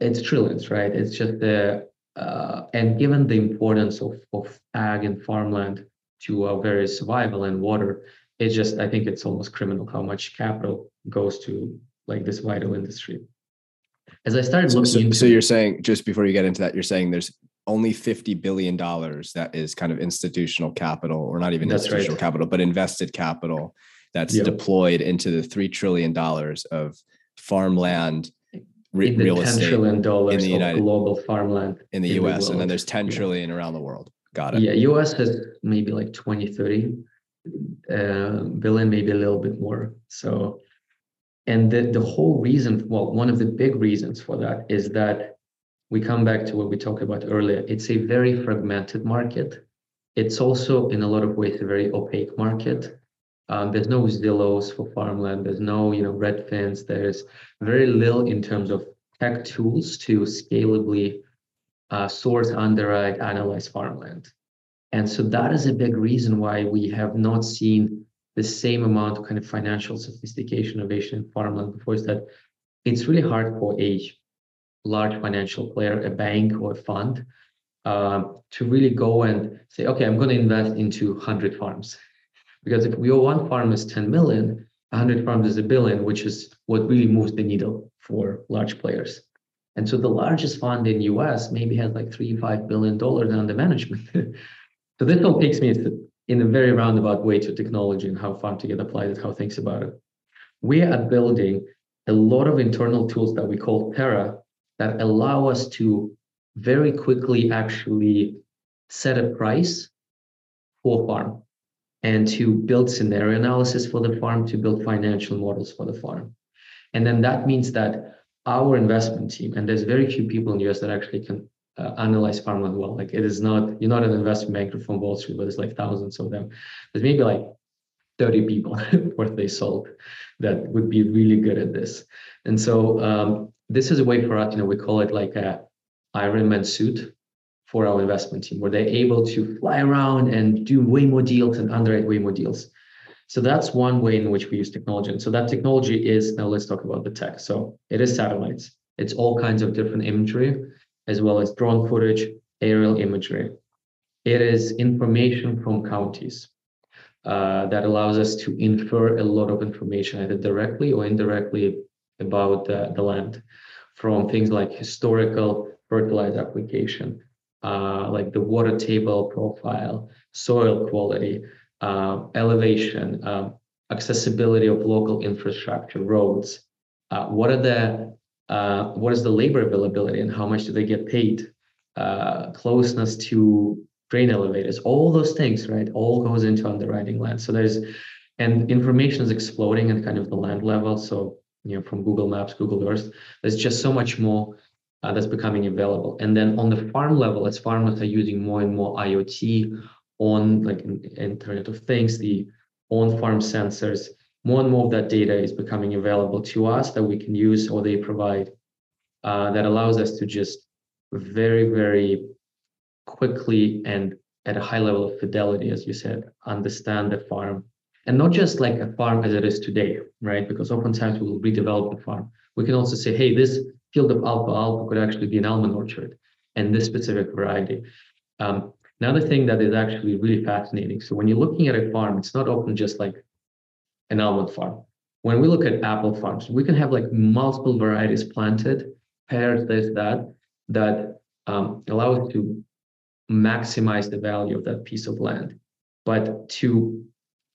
it's trillions right? It's just the uh, and given the importance of, of ag and farmland to our very survival and water, it's just, I think it's almost criminal how much capital goes to like this vital industry. As I started looking so, into so you're saying just before you get into that, you're saying there's only $50 billion that is kind of institutional capital or not even that's institutional right. capital, but invested capital that's yep. deployed into the $3 trillion of farmland re- in the real 10 estate trillion dollars in the United, global farmland in the in US the and then there's 10 yeah. trillion around the world. Got it. Yeah, US has maybe like 20, 30 uh, billion, maybe a little bit more. So, and the, the whole reason, well, one of the big reasons for that is that we come back to what we talked about earlier. It's a very fragmented market. It's also, in a lot of ways, a very opaque market. Um, there's no Zillows for farmland. There's no, you know, Redfins. There's very little in terms of tech tools to scalably uh, source, underwrite, analyze farmland. And so that is a big reason why we have not seen the same amount of kind of financial sophistication innovation in farmland before is that it's really hard for a large financial player, a bank or a fund, uh, to really go and say, okay, I'm going to invest into 100 farms because if we owe one farm is 10 million, 100 farms is a billion, which is what really moves the needle for large players. And so the largest fund in US maybe has like three, five billion dollars under management. so this all takes me in a very roundabout way to technology and how Farm Together applies it, how thinks about it. We are building a lot of internal tools that we call Terra that allow us to very quickly actually set a price for farm and to build scenario analysis for the farm, to build financial models for the farm. And then that means that our investment team, and there's very few people in the US that actually can uh, analyze farmland well. Like it is not, you're not an investment banker from Wall Street, but there's like thousands of them. There's maybe like 30 people worth they sold that would be really good at this. And so um, this is a way for us, you know, we call it like a Ironman suit for our investment team, where they're able to fly around and do way more deals and underwrite way more deals. So that's one way in which we use technology. And so that technology is now let's talk about the tech. So it is satellites. It's all kinds of different imagery, as well as drone footage, aerial imagery. It is information from counties uh, that allows us to infer a lot of information, either directly or indirectly, about uh, the land, from things like historical fertilizer application, uh, like the water table profile, soil quality, uh, elevation, um, accessibility of local infrastructure, roads. Uh, what are the uh, what is the labor availability and how much do they get paid? Uh, closeness to grain elevators, all those things, right? All goes into underwriting land. So there's and information is exploding at kind of the land level. So you know, from Google Maps, Google Earth, there's just so much more uh, that's becoming available. And then on the farm level, as farmers are using more and more IoT on like Internet of Things, the on-farm sensors, more and more of that data is becoming available to us that we can use or they provide uh, that allows us to just very, very quickly and at a high level of fidelity, as you said, understand the farm. And not just like a farm as it is today, right? Because oftentimes we will redevelop the farm. We can also say, hey, this field of alfalfa could actually be an almond orchard and this specific variety. Um, another thing that is actually really fascinating. So when you're looking at a farm, it's not often just like an almond farm. When we look at apple farms, we can have like multiple varieties planted, pairs, this, that, that um, allow us to maximize the value of that piece of land. But to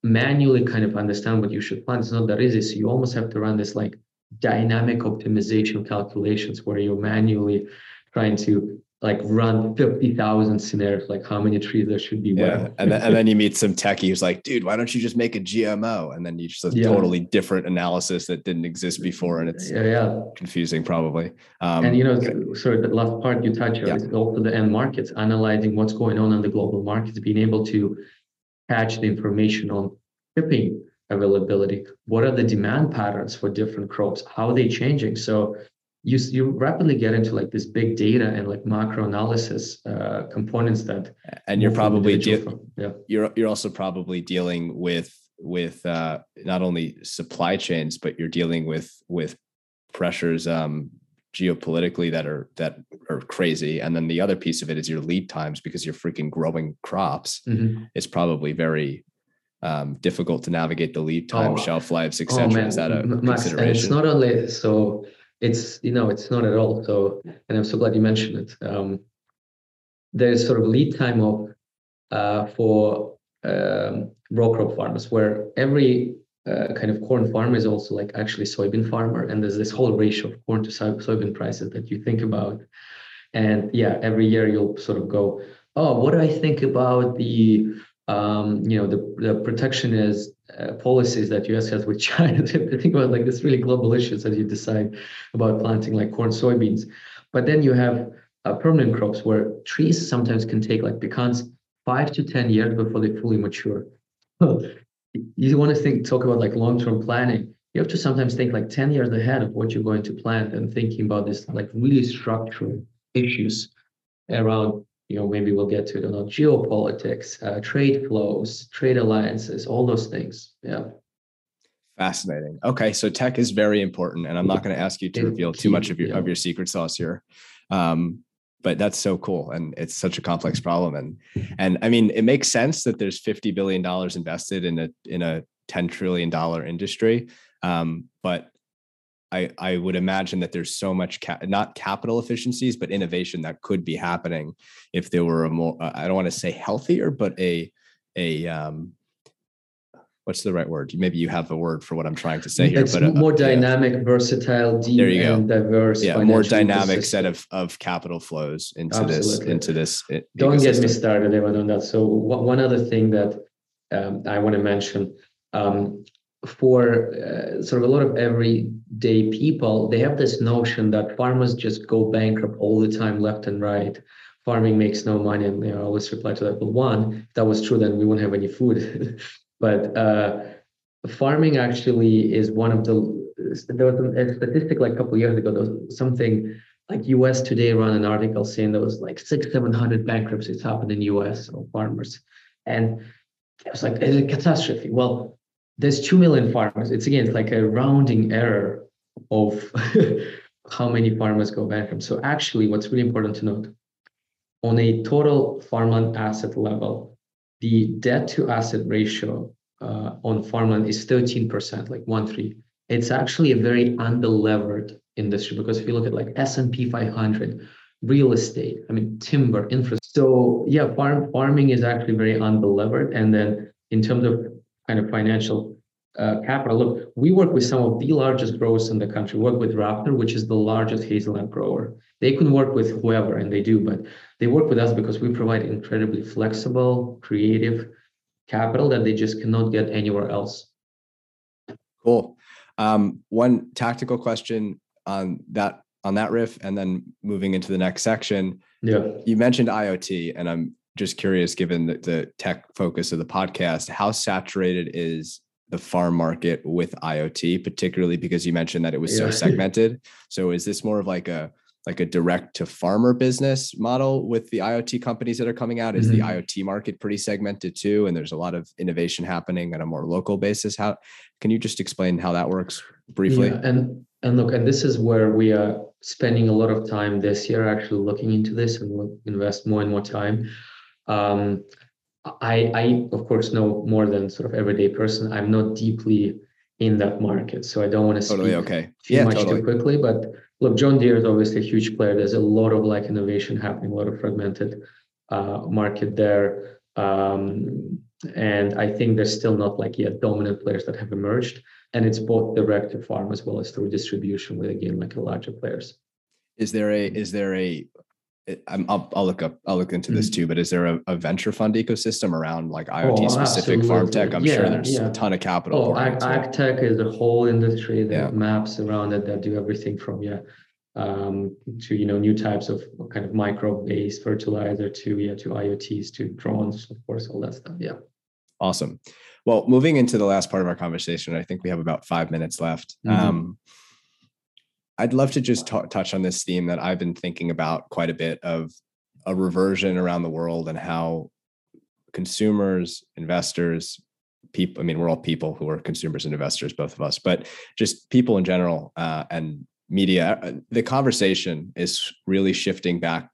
manually kind of understand what you should plant is not that easy. So you almost have to run this like dynamic optimization calculations where you're manually trying to like run 50,000 scenarios, like how many trees there should be. Yeah. Where. and, then, and then you meet some techie who's like, dude, why don't you just make a GMO? And then you just a yeah. totally different analysis that didn't exist before. And it's yeah, yeah. confusing probably. Um, and you know, sorry, the last part you touched on yeah. is also the end markets, analyzing what's going on in the global markets, being able to catch the information on shipping availability. What are the demand patterns for different crops? How are they changing? So you you rapidly get into like this big data and like macro analysis uh, components that and you're probably de- yeah you're you're also probably dealing with with uh, not only supply chains but you're dealing with with pressures um, geopolitically that are that are crazy and then the other piece of it is your lead times because you're freaking growing crops mm-hmm. it's probably very um, difficult to navigate the lead time oh, shelf lives etc oh, is that a Max, consideration it's not only so it's you know it's not at all. So and i'm so glad you mentioned it. Um, there's sort of lead time of uh, for um, row crop farmers where every uh, kind of corn farmer is also like actually soybean farmer and there's this whole ratio of corn to soybean prices that you think about. And yeah every year you'll sort of go oh what do i think about the um, you know the, the protectionist uh, policies that US has with China think about like this really global issues as you decide about planting like corn soybeans. But then you have uh, permanent crops where trees sometimes can take like pecans five to ten years before they fully mature. You want to think talk about like long-term planning you have to sometimes think like 10 years ahead of what you're going to plant and thinking about this like really structural issues around you know, maybe we'll get to it, know, geopolitics, uh, trade flows, trade alliances, all those things. Yeah. Fascinating. Okay, so tech is very important, and I'm not going to ask you to reveal too much of your yeah. of your secret sauce here. Um, but that's so cool, and it's such a complex problem, and and I mean, it makes sense that there's 50 billion dollars invested in a in a 10 trillion dollar industry. Um, but I, I would imagine that there's so much ca- not capital efficiencies but innovation that could be happening if there were a more uh, I don't want to say healthier but a a um, what's the right word maybe you have a word for what I'm trying to say here it's but uh, more dynamic yeah. versatile deep there you go. diverse yeah more dynamic set of of capital flows into Absolutely. this into this don't get me started Evan, on that so one other thing that um, I want to mention um, for uh, sort of a lot of everyday people, they have this notion that farmers just go bankrupt all the time, left and right. Farming makes no money, and they always reply to that. Well, one, if that was true, then we wouldn't have any food. but uh, farming actually is one of the. There was a statistic like a couple years ago. There was something like U.S. Today ran an article saying there was like six, seven hundred bankruptcies happened in U.S. of farmers, and it was like it's a catastrophe. Well, there's 2 million farmers. It's again, it's like a rounding error of how many farmers go bankrupt. So actually, what's really important to note, on a total farmland asset level, the debt to asset ratio uh, on farmland is 13%, like one three. It's actually a very underlevered industry because if you look at like S&P 500, real estate, I mean timber, infrastructure. So yeah, farm farming is actually very underlevered. And then in terms of kind of financial uh, capital. Look, we work with some of the largest growers in the country. We work with Raptor, which is the largest hazelnut grower. they can work with whoever, and they do, but they work with us because we provide incredibly flexible, creative capital that they just cannot get anywhere else. Cool. Um, one tactical question on that on that riff, and then moving into the next section. Yeah. You mentioned IoT, and I'm just curious, given the, the tech focus of the podcast, how saturated is the farm market with IoT, particularly because you mentioned that it was yeah. so segmented. So is this more of like a like a direct to farmer business model with the IoT companies that are coming out? Is mm-hmm. the IoT market pretty segmented too? And there's a lot of innovation happening on a more local basis. How can you just explain how that works briefly? Yeah, and and look, and this is where we are spending a lot of time this year actually looking into this and we'll invest more and more time. Um, I, I of course know more than sort of everyday person. I'm not deeply in that market, so I don't want to totally speak okay. too yeah, much totally. too quickly. But look, John Deere is obviously a huge player. There's a lot of like innovation happening, a lot of fragmented uh, market there. Um, and I think there's still not like yet dominant players that have emerged. And it's both direct to farm as well as through distribution with again like a larger players. Is there a is there a I'm, I'll, I'll look up, I'll look into this mm-hmm. too, but is there a, a, venture fund ecosystem around like IoT oh, specific farm tech? I'm yeah, sure there's yeah. a ton of capital. Oh, ag, ag tech is a whole industry that yeah. maps around it that do everything from, yeah, um, to, you know, new types of kind of micro based fertilizer to, yeah, to IoTs, to drones, of course, all that stuff. Yeah. Awesome. Well, moving into the last part of our conversation, I think we have about five minutes left. Mm-hmm. Um, I'd love to just t- touch on this theme that I've been thinking about quite a bit of a reversion around the world and how consumers, investors, people, I mean, we're all people who are consumers and investors, both of us, but just people in general uh, and media, uh, the conversation is really shifting back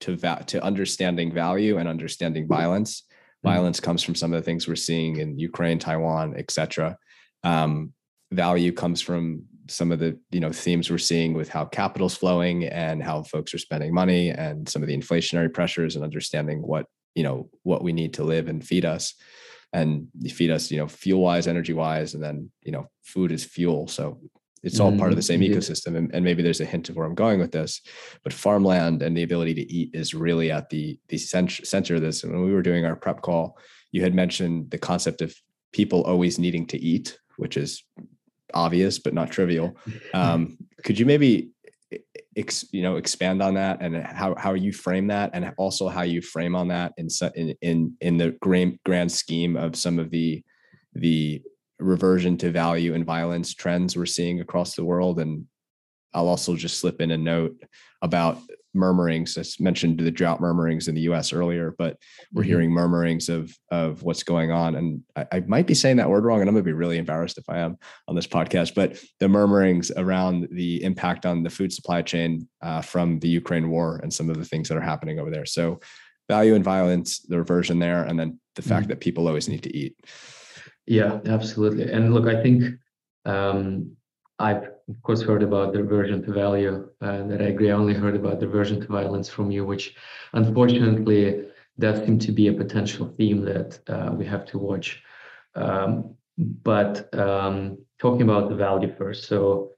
to va- to understanding value and understanding violence. Mm-hmm. Violence comes from some of the things we're seeing in Ukraine, Taiwan, et cetera. Um, value comes from some of the you know themes we're seeing with how capital's flowing and how folks are spending money and some of the inflationary pressures and understanding what you know what we need to live and feed us and feed us you know fuel wise energy wise and then you know food is fuel. So it's all mm, part of the same mm-hmm. ecosystem and, and, maybe there's a hint of where i'm going with this but farmland and the ability to eat is really at the the center of this. And when we were doing our prep call you had mentioned the concept of people always needing to eat which is obvious but not trivial. Um, could you maybe ex, you know expand on that and how how you frame that and also how you frame on that in in in, in the grand grand scheme of some of the the reversion to value and violence trends we're seeing across the world and I'll also just slip in a note about murmurings. I mentioned the drought murmurings in the U.S. earlier, but we're mm-hmm. hearing murmurings of of what's going on. And I, I, might be saying that word wrong, and I'm going to be really embarrassed if I am on this podcast. But the murmurings around the impact on the food supply chain uh, from the Ukraine war and some of the things that are happening over there. So, value and violence, the reversion there, and then the fact mm-hmm. that people always need to eat. Yeah, absolutely. And look, I think um, I've of course heard about the reversion to value, and that I agree. I only heard about the reversion to violence from you, which unfortunately does seem to be a potential theme that uh, we have to watch. Um, but um, talking about the value first, so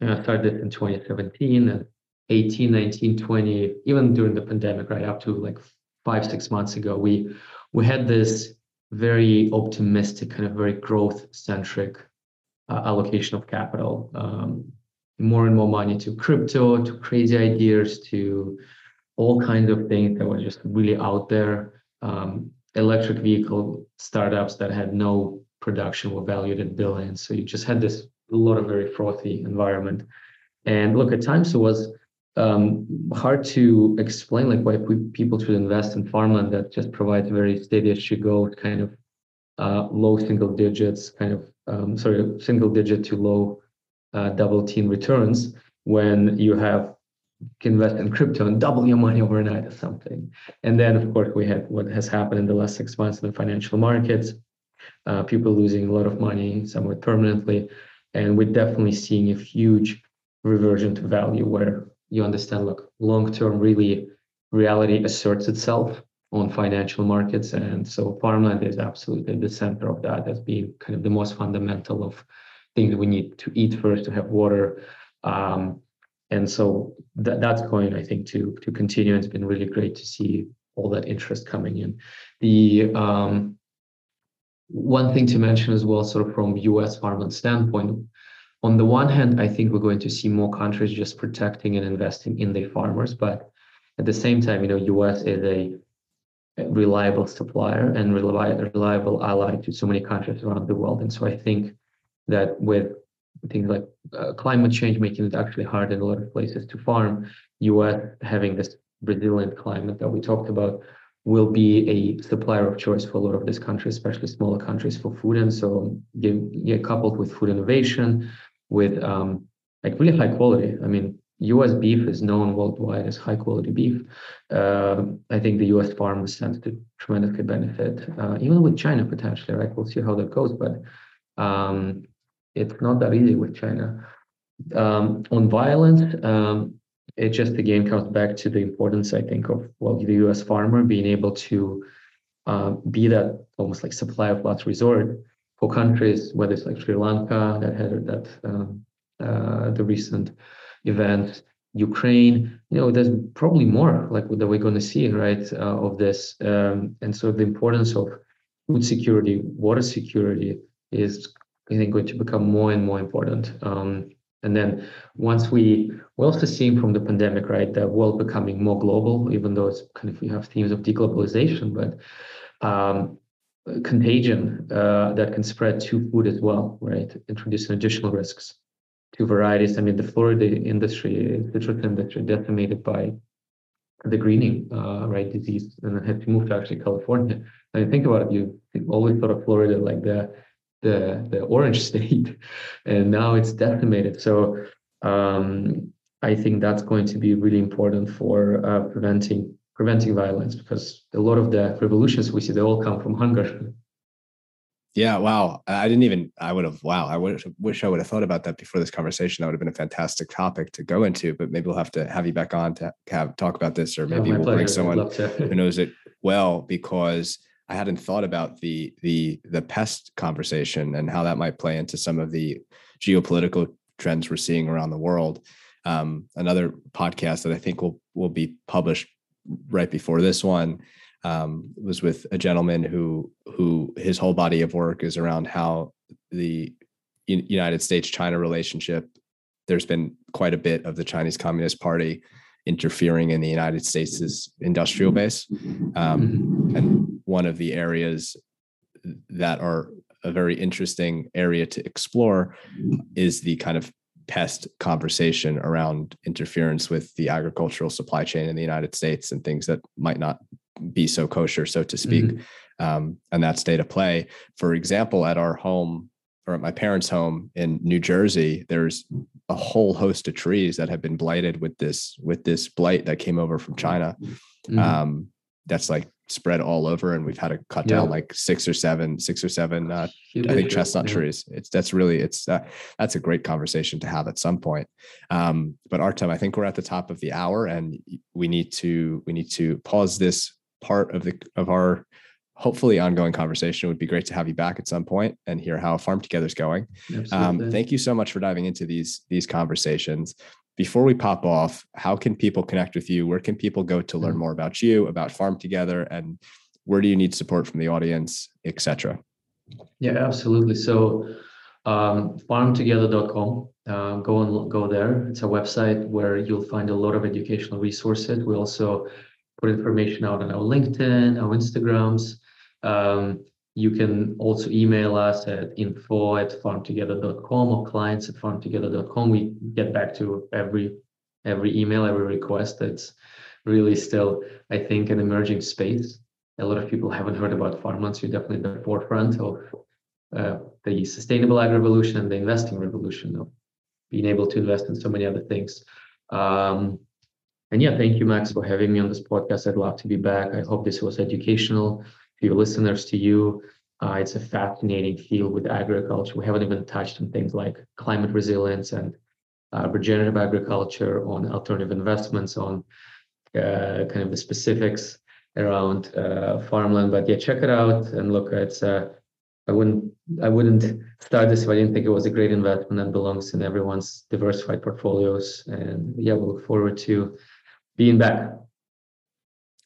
you know, I started in 2017 and 18, 19, 20, even during the pandemic, right up to like five, six months ago, we we had this very optimistic, kind of very growth centric uh, allocation of capital, um, more and more money to crypto, to crazy ideas, to all kinds of things that were just really out there. Um, electric vehicle startups that had no production were valued at billions. So you just had this a lot of very frothy environment. And look, at times it was um, hard to explain like why people should invest in farmland that just provides very steady as she go kind of uh, low single digits, kind of um, sorry, single digit to low uh, double teen returns when you have can invest in crypto and double your money overnight or something. And then, of course, we had what has happened in the last six months in the financial markets, uh, people losing a lot of money, somewhat permanently. And we're definitely seeing a huge reversion to value where you understand, look, long term, really reality asserts itself on financial markets. And so farmland is absolutely the center of that as being kind of the most fundamental of things we need to eat first to have water. Um, and so that that's going, I think, to to continue. It's been really great to see all that interest coming in. The um, one thing to mention as well, sort of from U.S. farmland standpoint, on the one hand, I think we're going to see more countries just protecting and investing in their farmers, but at the same time, you know, U.S. is a reliable supplier and reliable ally to so many countries around the world. And so I think that with things like uh, climate change making it actually hard in a lot of places to farm, US having this resilient climate that we talked about will be a supplier of choice for a lot of these countries, especially smaller countries for food. And so get coupled with food innovation, with um, like really high quality. I mean, US beef is known worldwide as high quality beef. Uh, I think the US farmers stand to tremendously benefit, uh, even with China potentially, right? We'll see how that goes, but um, it's not that easy with China. Um, on violence, um, it just again comes back to the importance, I think, of well, the US farmer being able to uh, be that almost like supply of last resort for countries, whether it's like Sri Lanka that had that um, uh, the recent event, Ukraine, you know, there's probably more like that we're going to see, right, uh, of this. Um, and so the importance of food security, water security is, I think, going to become more and more important. Um, and then once we, we're also seeing from the pandemic, right, the world becoming more global, even though it's kind of, we have themes of deglobalization, but um, contagion uh, that can spread to food as well, right, introducing additional risks to varieties. I mean, the Florida industry, the citrus industry, decimated by the greening uh, right disease, and had to move to actually California. I mean, think about it. You always thought of Florida like the the the orange state, and now it's decimated. So um, I think that's going to be really important for uh, preventing preventing violence because a lot of the revolutions we see they all come from hunger. Yeah, wow. I didn't even, I would have, wow. I wish, wish I would have thought about that before this conversation. That would have been a fantastic topic to go into, but maybe we'll have to have you back on to have talk about this, or maybe we'll pleasure. bring someone who knows it well, because I hadn't thought about the, the, the pest conversation and how that might play into some of the geopolitical trends we're seeing around the world. Um, another podcast that I think will, will be published right before this one um, was with a gentleman who who his whole body of work is around how the United States China relationship. There's been quite a bit of the Chinese Communist Party interfering in the United States' industrial base, um, mm-hmm. and one of the areas that are a very interesting area to explore is the kind of pest conversation around interference with the agricultural supply chain in the United States and things that might not be so kosher, so to speak. Mm-hmm. Um, and that state of play. For example, at our home or at my parents' home in New Jersey, there's a whole host of trees that have been blighted with this with this blight that came over from China. Mm-hmm. Um, that's like spread all over, and we've had to cut yeah. down like six or seven, six or seven. Uh, I think chestnut yeah. trees. It's that's really it's uh, that's a great conversation to have at some point. Um, but Artem, I think we're at the top of the hour, and we need to we need to pause this part of the of our hopefully ongoing conversation. It would be great to have you back at some point and hear how Farm Together is going. Um, thank you so much for diving into these these conversations. Before we pop off, how can people connect with you? Where can people go to learn mm. more about you, about Farm Together, and where do you need support from the audience, etc.? Yeah, absolutely. So um, farmtogether.com. Uh, go and go there. It's a website where you'll find a lot of educational resources. We also put information out on our LinkedIn, our Instagrams. Um, you can also email us at info at farmtogether.com or clients at farmtogether.com. We get back to every every email, every request. That's really still, I think, an emerging space. A lot of people haven't heard about farmlands. You're definitely at the forefront of uh, the sustainable agri revolution and the investing revolution of being able to invest in so many other things. Um, and yeah, thank you, Max, for having me on this podcast. I'd love to be back. I hope this was educational for your listeners, to you. Uh, it's a fascinating field with agriculture. We haven't even touched on things like climate resilience and uh, regenerative agriculture, on alternative investments, on uh, kind of the specifics around uh, farmland. But yeah, check it out and look. It's a I wouldn't I wouldn't start this if I didn't think it was a great investment that belongs in everyone's diversified portfolios. And yeah, we look forward to being back.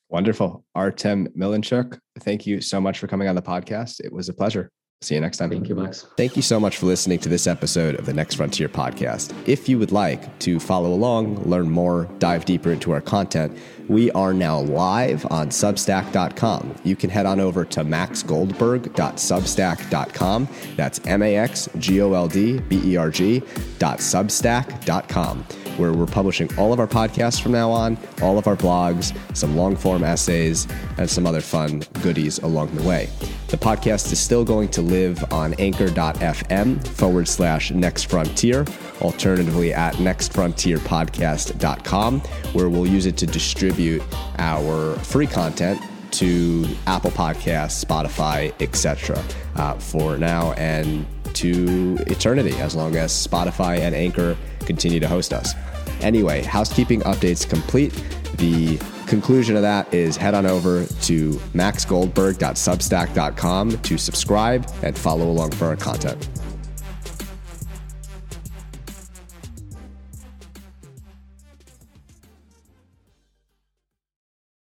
Wonderful. Artem Milinchuk, thank you so much for coming on the podcast. It was a pleasure. See you next time. Thank you, Max. Thank you so much for listening to this episode of the Next Frontier podcast. If you would like to follow along, learn more, dive deeper into our content, we are now live on Substack.com. You can head on over to maxgoldberg.substack.com. That's M A X G O L D B E R G.substack.com where we're publishing all of our podcasts from now on, all of our blogs, some long form essays, and some other fun goodies along the way. The podcast is still going to live on anchor.fm forward slash next frontier, alternatively at nextfrontierpodcast.com, where we'll use it to distribute our free content to Apple Podcasts, Spotify, etc. Uh, for now and to eternity, as long as Spotify and Anchor continue to host us. Anyway, housekeeping updates complete. The conclusion of that is head on over to maxgoldberg.substack.com to subscribe and follow along for our content.